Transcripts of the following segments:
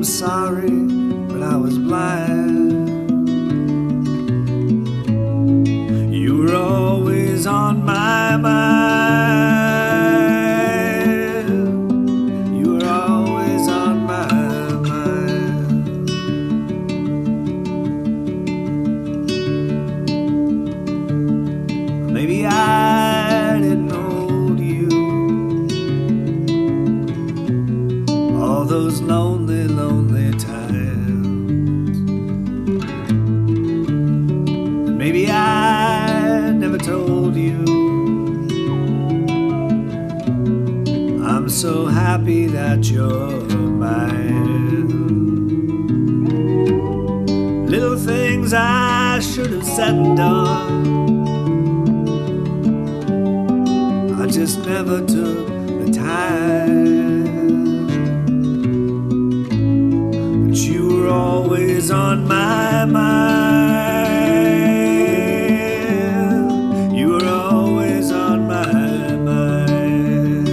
I'm sorry, but I was blind. You were always on my mind. You were always on my mind. Maybe I those lonely, lonely times. Maybe I never told you. I'm so happy that you're mine. Little things I should have said and done. I just never took the time. Always on my mind. You were always on my mind.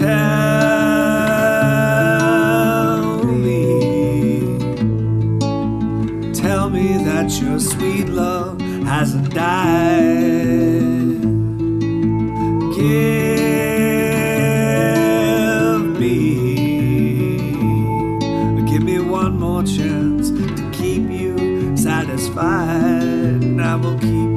Tell me, tell me that your sweet love hasn't died. Give chance to keep you satisfied, and I will keep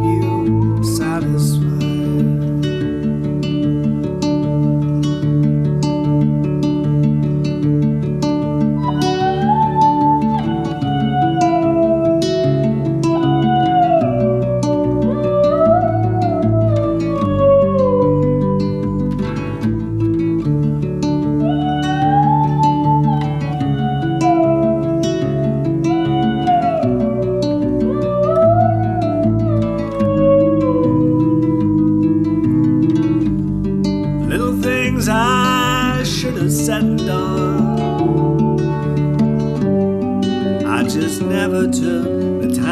should have said and done. I just never took the time.